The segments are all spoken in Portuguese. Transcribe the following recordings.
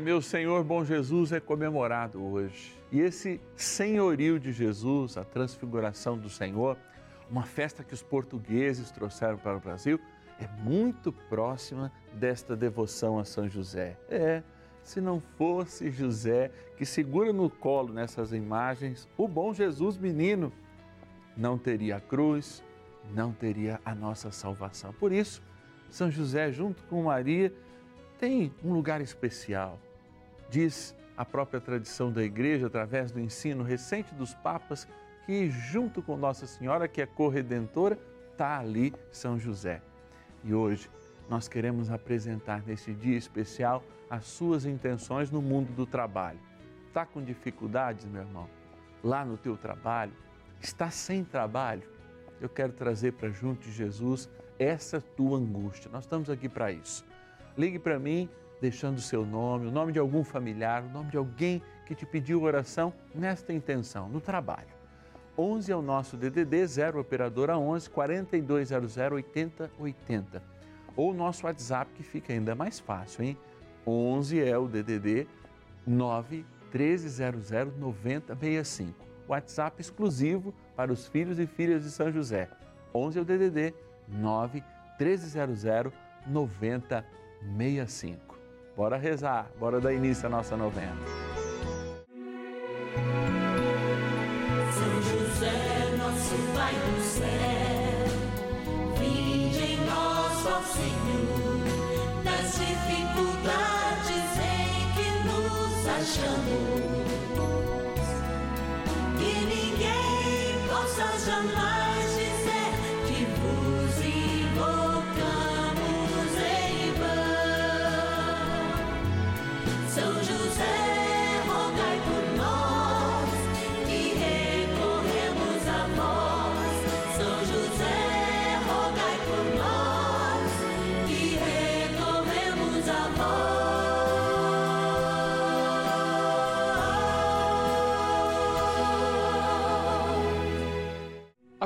Meu Senhor bom Jesus, é comemorado hoje. E esse senhorio de Jesus, a transfiguração do Senhor, uma festa que os portugueses trouxeram para o Brasil, é muito próxima desta devoção a São José. É, se não fosse José que segura no colo nessas imagens o bom Jesus menino, não teria a cruz, não teria a nossa salvação. Por isso, São José, junto com Maria, tem um lugar especial. Diz a própria tradição da igreja, através do ensino recente dos papas, que junto com Nossa Senhora, que é corredentora, está ali São José. E hoje nós queremos apresentar nesse dia especial as suas intenções no mundo do trabalho. Está com dificuldades, meu irmão? Lá no teu trabalho? Está sem trabalho? Eu quero trazer para junto de Jesus essa tua angústia. Nós estamos aqui para isso. Ligue para mim, deixando o seu nome, o nome de algum familiar, o nome de alguém que te pediu oração nesta intenção, no trabalho. 11 é o nosso DDD 0 operadora 11 4200 8080. Ou o nosso WhatsApp que fica ainda mais fácil, hein? 11 é o DDD 9 1300 9065. WhatsApp exclusivo para os filhos e filhas de São José. 11 é o DDD 9 1300 9065. 65. Bora rezar, bora dar início à nossa novena. São José, nosso Pai do céu, vinde em nós, ó Senhor, das dificuldades em que nos achamos. Que ninguém possa jamais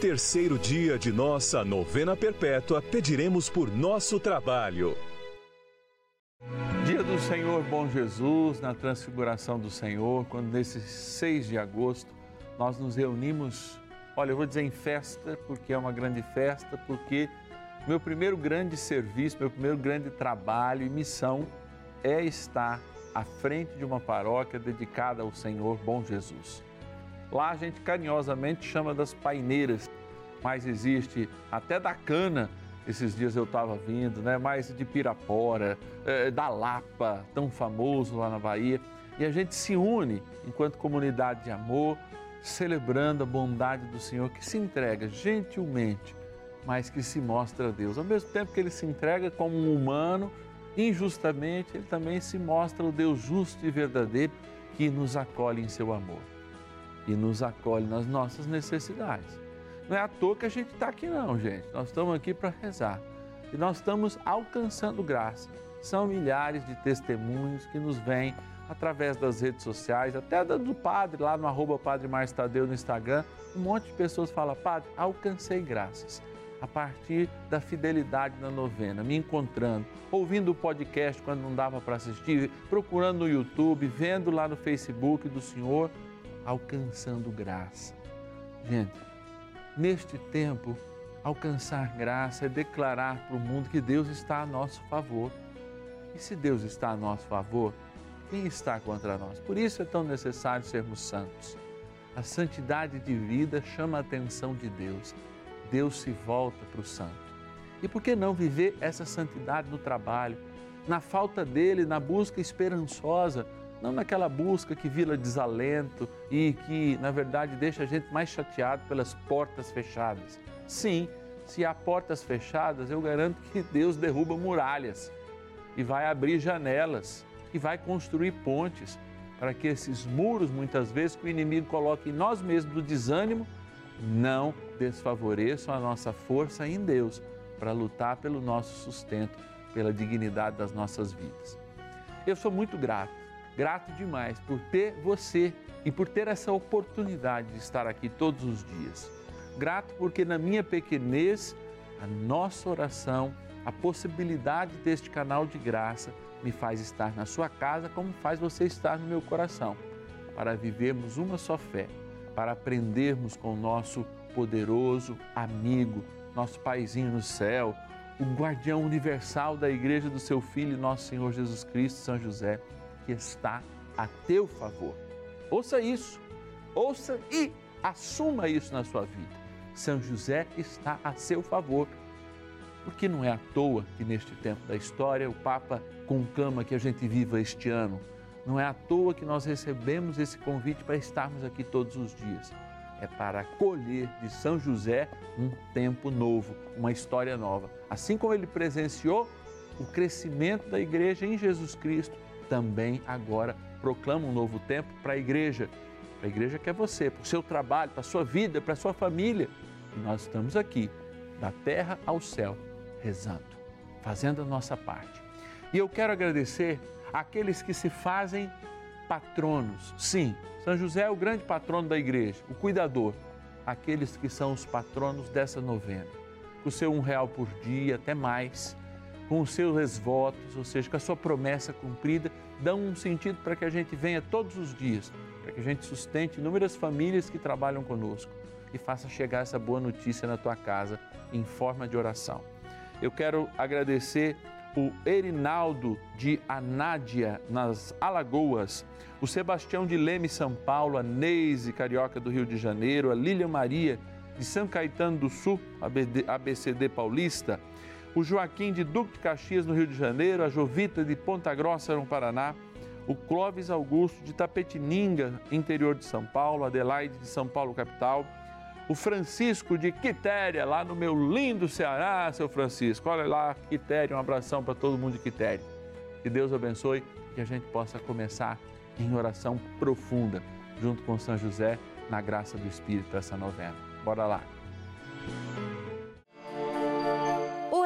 terceiro dia de nossa novena perpétua, pediremos por nosso trabalho. Dia do Senhor Bom Jesus, na transfiguração do Senhor, quando nesse 6 de agosto nós nos reunimos, olha, eu vou dizer em festa, porque é uma grande festa, porque meu primeiro grande serviço, meu primeiro grande trabalho e missão é estar à frente de uma paróquia dedicada ao Senhor Bom Jesus. Lá a gente carinhosamente chama das paineiras, mas existe até da cana. Esses dias eu estava vindo, né? Mais de Pirapora, eh, da Lapa, tão famoso lá na Bahia. E a gente se une enquanto comunidade de amor, celebrando a bondade do Senhor que se entrega gentilmente, mas que se mostra a Deus. Ao mesmo tempo que ele se entrega como um humano, injustamente, ele também se mostra o Deus justo e verdadeiro que nos acolhe em seu amor e nos acolhe nas nossas necessidades. Não é à toa que a gente está aqui, não, gente. Nós estamos aqui para rezar e nós estamos alcançando graça. São milhares de testemunhos que nos vêm através das redes sociais, até do padre lá no arroba Padre Tadeu no Instagram. Um monte de pessoas fala, Padre, alcancei graças a partir da fidelidade na novena, me encontrando, ouvindo o podcast quando não dava para assistir, procurando no YouTube, vendo lá no Facebook do Senhor, alcançando graça. Gente, neste tempo, alcançar graça é declarar para o mundo que Deus está a nosso favor. E se Deus está a nosso favor, quem está contra nós? Por isso é tão necessário sermos santos. A santidade de vida chama a atenção de Deus. Deus se volta para o santo. E por que não viver essa santidade no trabalho, na falta dele, na busca esperançosa, não naquela busca que vira desalento e que, na verdade, deixa a gente mais chateado pelas portas fechadas. Sim, se há portas fechadas, eu garanto que Deus derruba muralhas e vai abrir janelas e vai construir pontes para que esses muros, muitas vezes, que o inimigo coloca em nós mesmos do desânimo, não desfavoreçam a nossa força em Deus para lutar pelo nosso sustento, pela dignidade das nossas vidas. Eu sou muito grato, grato demais por ter você e por ter essa oportunidade de estar aqui todos os dias. Grato porque na minha pequenez, a nossa oração, a possibilidade deste canal de graça me faz estar na sua casa como faz você estar no meu coração, para vivermos uma só fé, para aprendermos com o nosso poderoso amigo, nosso paizinho no céu, o guardião universal da igreja do seu filho, nosso Senhor Jesus Cristo, São José, que está a teu favor. Ouça isso, ouça e assuma isso na sua vida. São José está a seu favor. Porque não é à toa que neste tempo da história o Papa conclama que a gente viva este ano. Não é à toa que nós recebemos esse convite para estarmos aqui todos os dias. É para colher de São José um tempo novo, uma história nova. Assim como ele presenciou o crescimento da igreja em Jesus Cristo, também agora proclama um novo tempo para a igreja. Para a igreja que é você, para o seu trabalho, para a sua vida, para a sua família. E nós estamos aqui, da terra ao céu, rezando, fazendo a nossa parte. E eu quero agradecer àqueles que se fazem patronos. Sim, São José é o grande patrono da igreja, o cuidador. Aqueles que são os patronos dessa novena. O seu um real por dia, até mais, com os seus votos, ou seja, com a sua promessa cumprida, dão um sentido para que a gente venha todos os dias, para que a gente sustente inúmeras famílias que trabalham conosco e faça chegar essa boa notícia na tua casa em forma de oração. Eu quero agradecer o Erinaldo de Anádia, nas Alagoas, o Sebastião de Leme, São Paulo, a Neise, Carioca do Rio de Janeiro, a Lília Maria de São Caetano do Sul, ABCD Paulista, o Joaquim de Duque de Caxias, no Rio de Janeiro, a Jovita de Ponta Grossa, no Paraná, o Clóvis Augusto de Tapetininga, interior de São Paulo, Adelaide de São Paulo, capital, o Francisco de Quitéria, lá no meu lindo Ceará, seu Francisco. Olha lá, Quitéria, um abração para todo mundo de Quitéria. Que Deus abençoe e que a gente possa começar em oração profunda, junto com São José, na graça do Espírito, essa novena. Bora lá.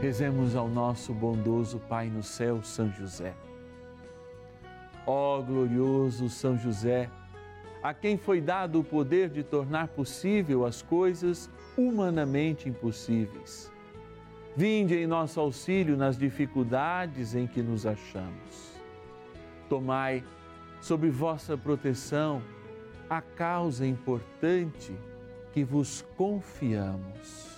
Rezemos ao nosso bondoso Pai no céu, São José. Ó glorioso São José, a quem foi dado o poder de tornar possível as coisas humanamente impossíveis. Vinde em nosso auxílio nas dificuldades em que nos achamos. Tomai sob vossa proteção a causa importante que vos confiamos.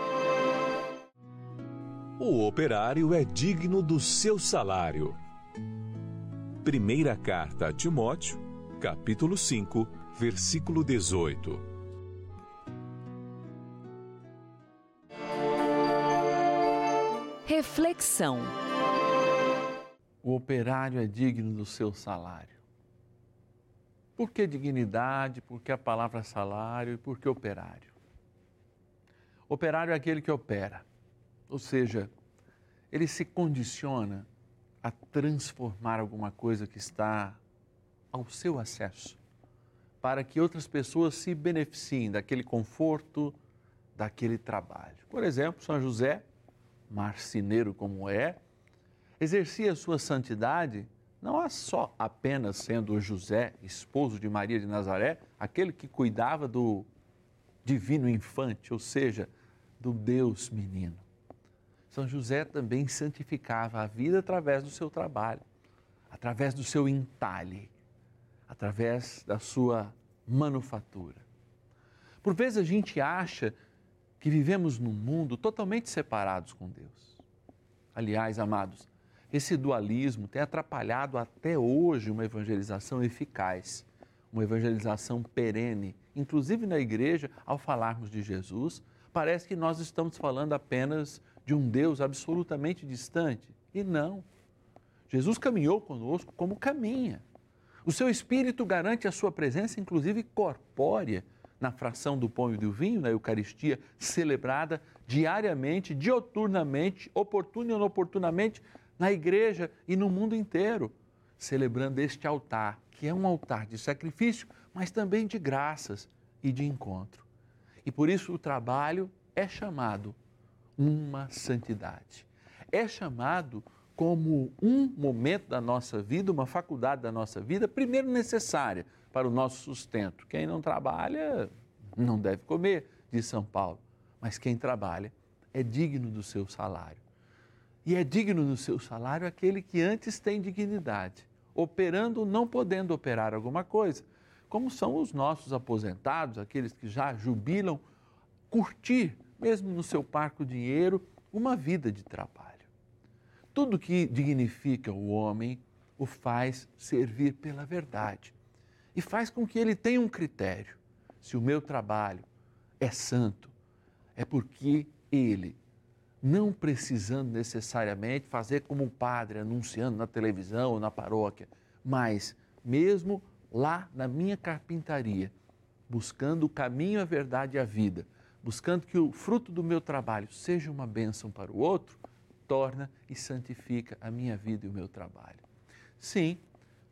O operário é digno do seu salário. Primeira carta a Timóteo, capítulo 5, versículo 18. Reflexão. O operário é digno do seu salário. Por que dignidade? Por que a palavra salário? E por que operário? Operário é aquele que opera, ou seja, ele se condiciona a transformar alguma coisa que está ao seu acesso, para que outras pessoas se beneficiem daquele conforto, daquele trabalho. Por exemplo, São José, marceneiro como é, exercia sua santidade não só apenas sendo José, esposo de Maria de Nazaré, aquele que cuidava do divino infante, ou seja, do Deus menino. São José também santificava a vida através do seu trabalho, através do seu entalhe, através da sua manufatura. Por vezes a gente acha que vivemos num mundo totalmente separados com Deus. Aliás, amados, esse dualismo tem atrapalhado até hoje uma evangelização eficaz, uma evangelização perene, inclusive na igreja, ao falarmos de Jesus, parece que nós estamos falando apenas de um Deus absolutamente distante. E não. Jesus caminhou conosco como caminha. O seu espírito garante a sua presença, inclusive corpórea, na fração do pão e do vinho, na Eucaristia, celebrada diariamente, dioturnamente, oportuna e inoportunamente, na igreja e no mundo inteiro, celebrando este altar, que é um altar de sacrifício, mas também de graças e de encontro. E por isso o trabalho é chamado uma santidade. É chamado como um momento da nossa vida, uma faculdade da nossa vida, primeiro necessária para o nosso sustento. Quem não trabalha não deve comer, diz São Paulo, mas quem trabalha é digno do seu salário. E é digno do seu salário aquele que antes tem dignidade, operando não podendo operar alguma coisa, como são os nossos aposentados, aqueles que já jubilam, curtir, mesmo no seu parco dinheiro, uma vida de trabalho. Tudo que dignifica o homem o faz servir pela verdade e faz com que ele tenha um critério. Se o meu trabalho é santo, é porque ele, não precisando necessariamente fazer como um padre anunciando na televisão ou na paróquia, mas mesmo lá na minha carpintaria, buscando o caminho, a verdade e a vida, buscando que o fruto do meu trabalho seja uma bênção para o outro, torna e santifica a minha vida e o meu trabalho. Sim,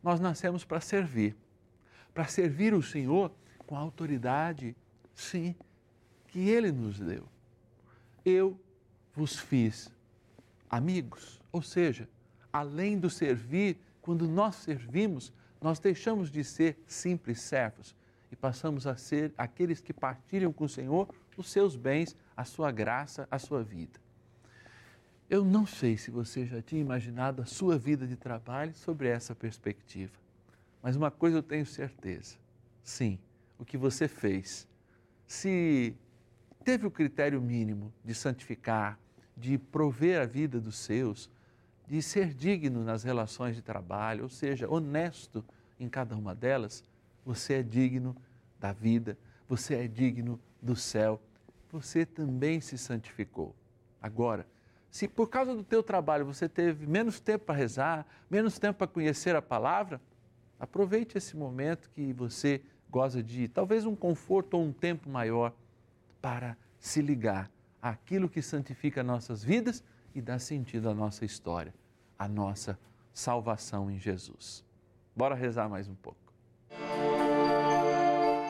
nós nascemos para servir, para servir o Senhor com a autoridade, sim, que Ele nos deu. Eu vos fiz amigos, ou seja, além do servir, quando nós servimos, nós deixamos de ser simples servos e passamos a ser aqueles que partilham com o Senhor os seus bens, a sua graça, a sua vida. Eu não sei se você já tinha imaginado a sua vida de trabalho sobre essa perspectiva, mas uma coisa eu tenho certeza: sim, o que você fez, se teve o critério mínimo de santificar, de prover a vida dos seus, de ser digno nas relações de trabalho, ou seja, honesto em cada uma delas, você é digno da vida, você é digno do céu, você também se santificou. Agora, se por causa do teu trabalho você teve menos tempo para rezar, menos tempo para conhecer a palavra, aproveite esse momento que você goza de talvez um conforto ou um tempo maior para se ligar àquilo que santifica nossas vidas e dá sentido à nossa história, a nossa salvação em Jesus. Bora rezar mais um pouco.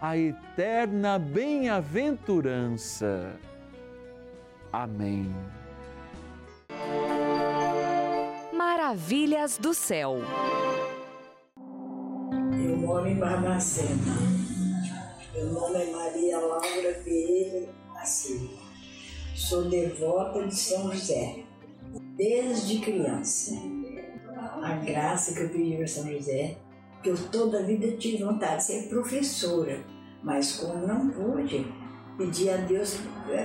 a eterna bem-aventurança. Amém. Maravilhas do céu. Eu moro em Barbacena. Meu nome é Maria Laura Pereira da Silva. Sou devota de São José, desde criança. A graça que eu pedi para São José, que eu toda a vida tive vontade de ser professora, mas como não pude, pedi a Deus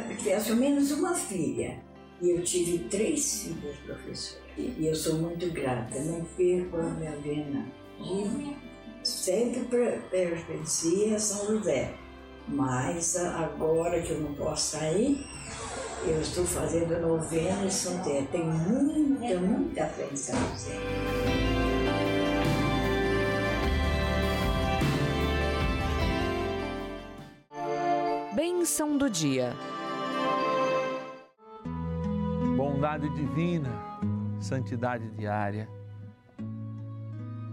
que tivesse ao menos uma filha. E eu tive três filhas professoras. E eu sou muito grata, não perco a minha vena. E sempre pertencia a São José. Mas agora que eu não posso sair, eu estou fazendo novena em São José. Tenho muita, muita fé em São José. Bênção do dia. Bondade divina, santidade diária.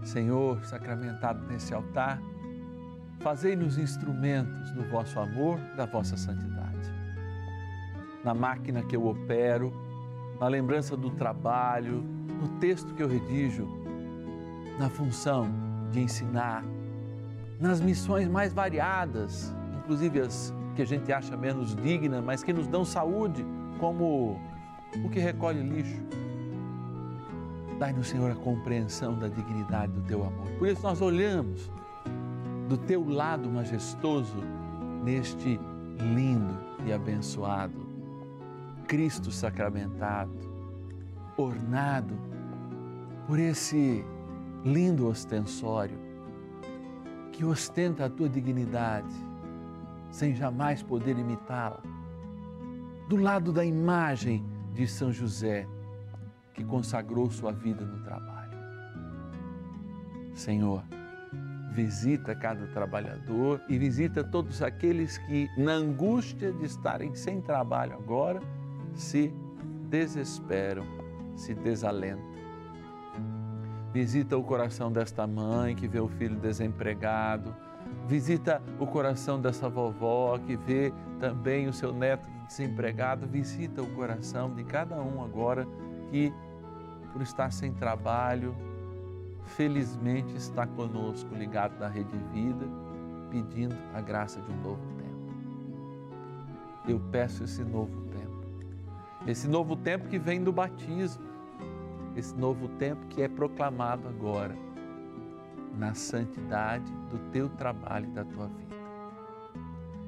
Senhor, sacramentado nesse altar, fazei-nos instrumentos do vosso amor, da vossa santidade. Na máquina que eu opero, na lembrança do trabalho, no texto que eu redijo, na função de ensinar, nas missões mais variadas, inclusive as que a gente acha menos dignas, mas que nos dão saúde, como o que recolhe lixo. Dai-nos, Senhor, a compreensão da dignidade do teu amor. Por isso nós olhamos do teu lado majestoso neste lindo e abençoado Cristo sacramentado, ornado por esse lindo ostensório que ostenta a tua dignidade sem jamais poder imitá-la. Do lado da imagem de São José, que consagrou sua vida no trabalho. Senhor, visita cada trabalhador e visita todos aqueles que, na angústia de estarem sem trabalho agora, se desesperam, se desalentam. Visita o coração desta mãe que vê o filho desempregado, visita o coração dessa vovó que vê também o seu neto desempregado, visita o coração de cada um agora que, por estar sem trabalho, felizmente está conosco, ligado na Rede Vida, pedindo a graça de um novo tempo. Eu peço esse novo tempo, esse novo tempo que vem do batismo, esse novo tempo que é proclamado agora na santidade do teu trabalho e da tua vida.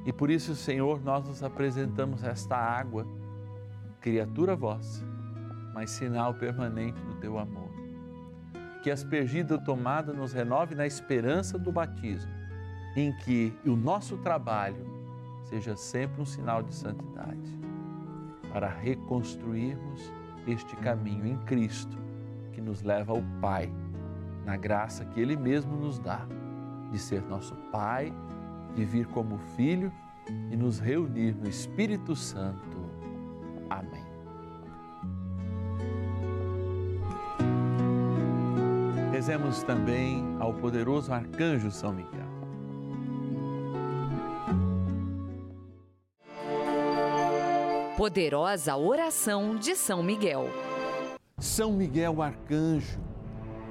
E por isso, Senhor, nós nos apresentamos esta água, criatura vossa, mas sinal permanente do teu amor. Que aspergida tomada nos renove na esperança do batismo, em que o nosso trabalho seja sempre um sinal de santidade, para reconstruirmos este caminho em Cristo que nos leva ao Pai, na graça que Ele mesmo nos dá, de ser nosso Pai, de vir como Filho e nos reunir no Espírito Santo. Amém. Rezemos também ao poderoso arcanjo São Miguel. Poderosa oração de São Miguel. São Miguel arcanjo,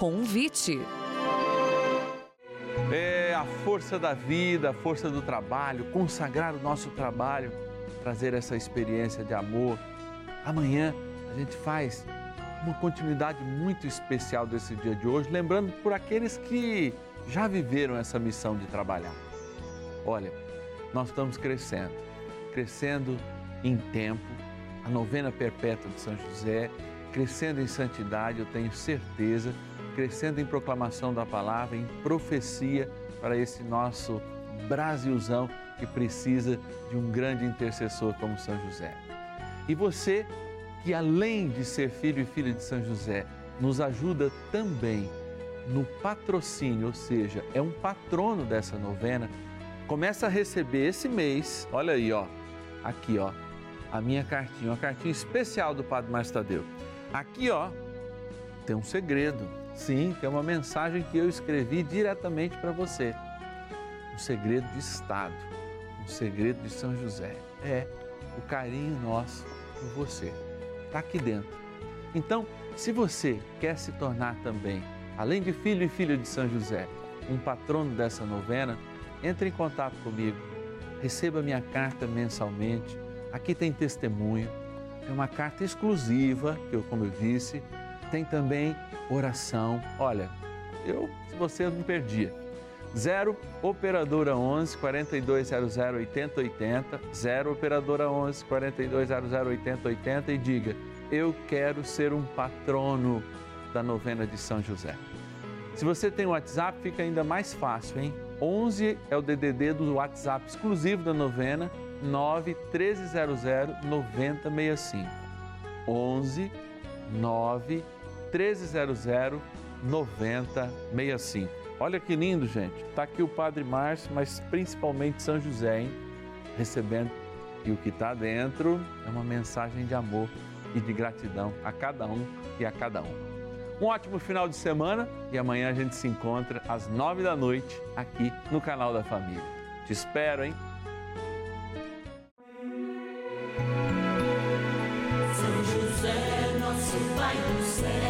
Convite. É a força da vida, a força do trabalho, consagrar o nosso trabalho, trazer essa experiência de amor. Amanhã a gente faz uma continuidade muito especial desse dia de hoje, lembrando por aqueles que já viveram essa missão de trabalhar. Olha, nós estamos crescendo, crescendo em tempo, a novena perpétua de São José, crescendo em santidade, eu tenho certeza, crescendo em proclamação da palavra, em profecia para esse nosso Brasilzão que precisa de um grande intercessor como São José. E você que além de ser filho e filha de São José, nos ajuda também no patrocínio, ou seja, é um patrono dessa novena, começa a receber esse mês, olha aí, ó, aqui, ó, a minha cartinha, uma cartinha especial do Padre Márcio Tadeu. Aqui, ó, tem um segredo. Sim, tem uma mensagem que eu escrevi diretamente para você. Um segredo de Estado, um segredo de São José. É o carinho nosso por você está aqui dentro. Então, se você quer se tornar também, além de filho e filha de São José, um patrono dessa novena, entre em contato comigo. Receba minha carta mensalmente. Aqui tem testemunho, tem uma carta exclusiva, que eu, como eu disse, tem também oração. Olha, eu, se você não perdia. 0 operadora 11 4200 8080, 0 operadora 11 4200 8080 e diga: "Eu quero ser um patrono da novena de São José". Se você tem o WhatsApp, fica ainda mais fácil, hein? 11 é o DDD do WhatsApp exclusivo da novena, 9 1300 9065. 11 9 1300 9065. Olha que lindo, gente. Está aqui o Padre Márcio, mas principalmente São José, hein? Recebendo. E o que está dentro é uma mensagem de amor e de gratidão a cada um e a cada uma. Um ótimo final de semana e amanhã a gente se encontra às nove da noite aqui no canal da Família. Te espero, hein? São José, nosso Pai do céu,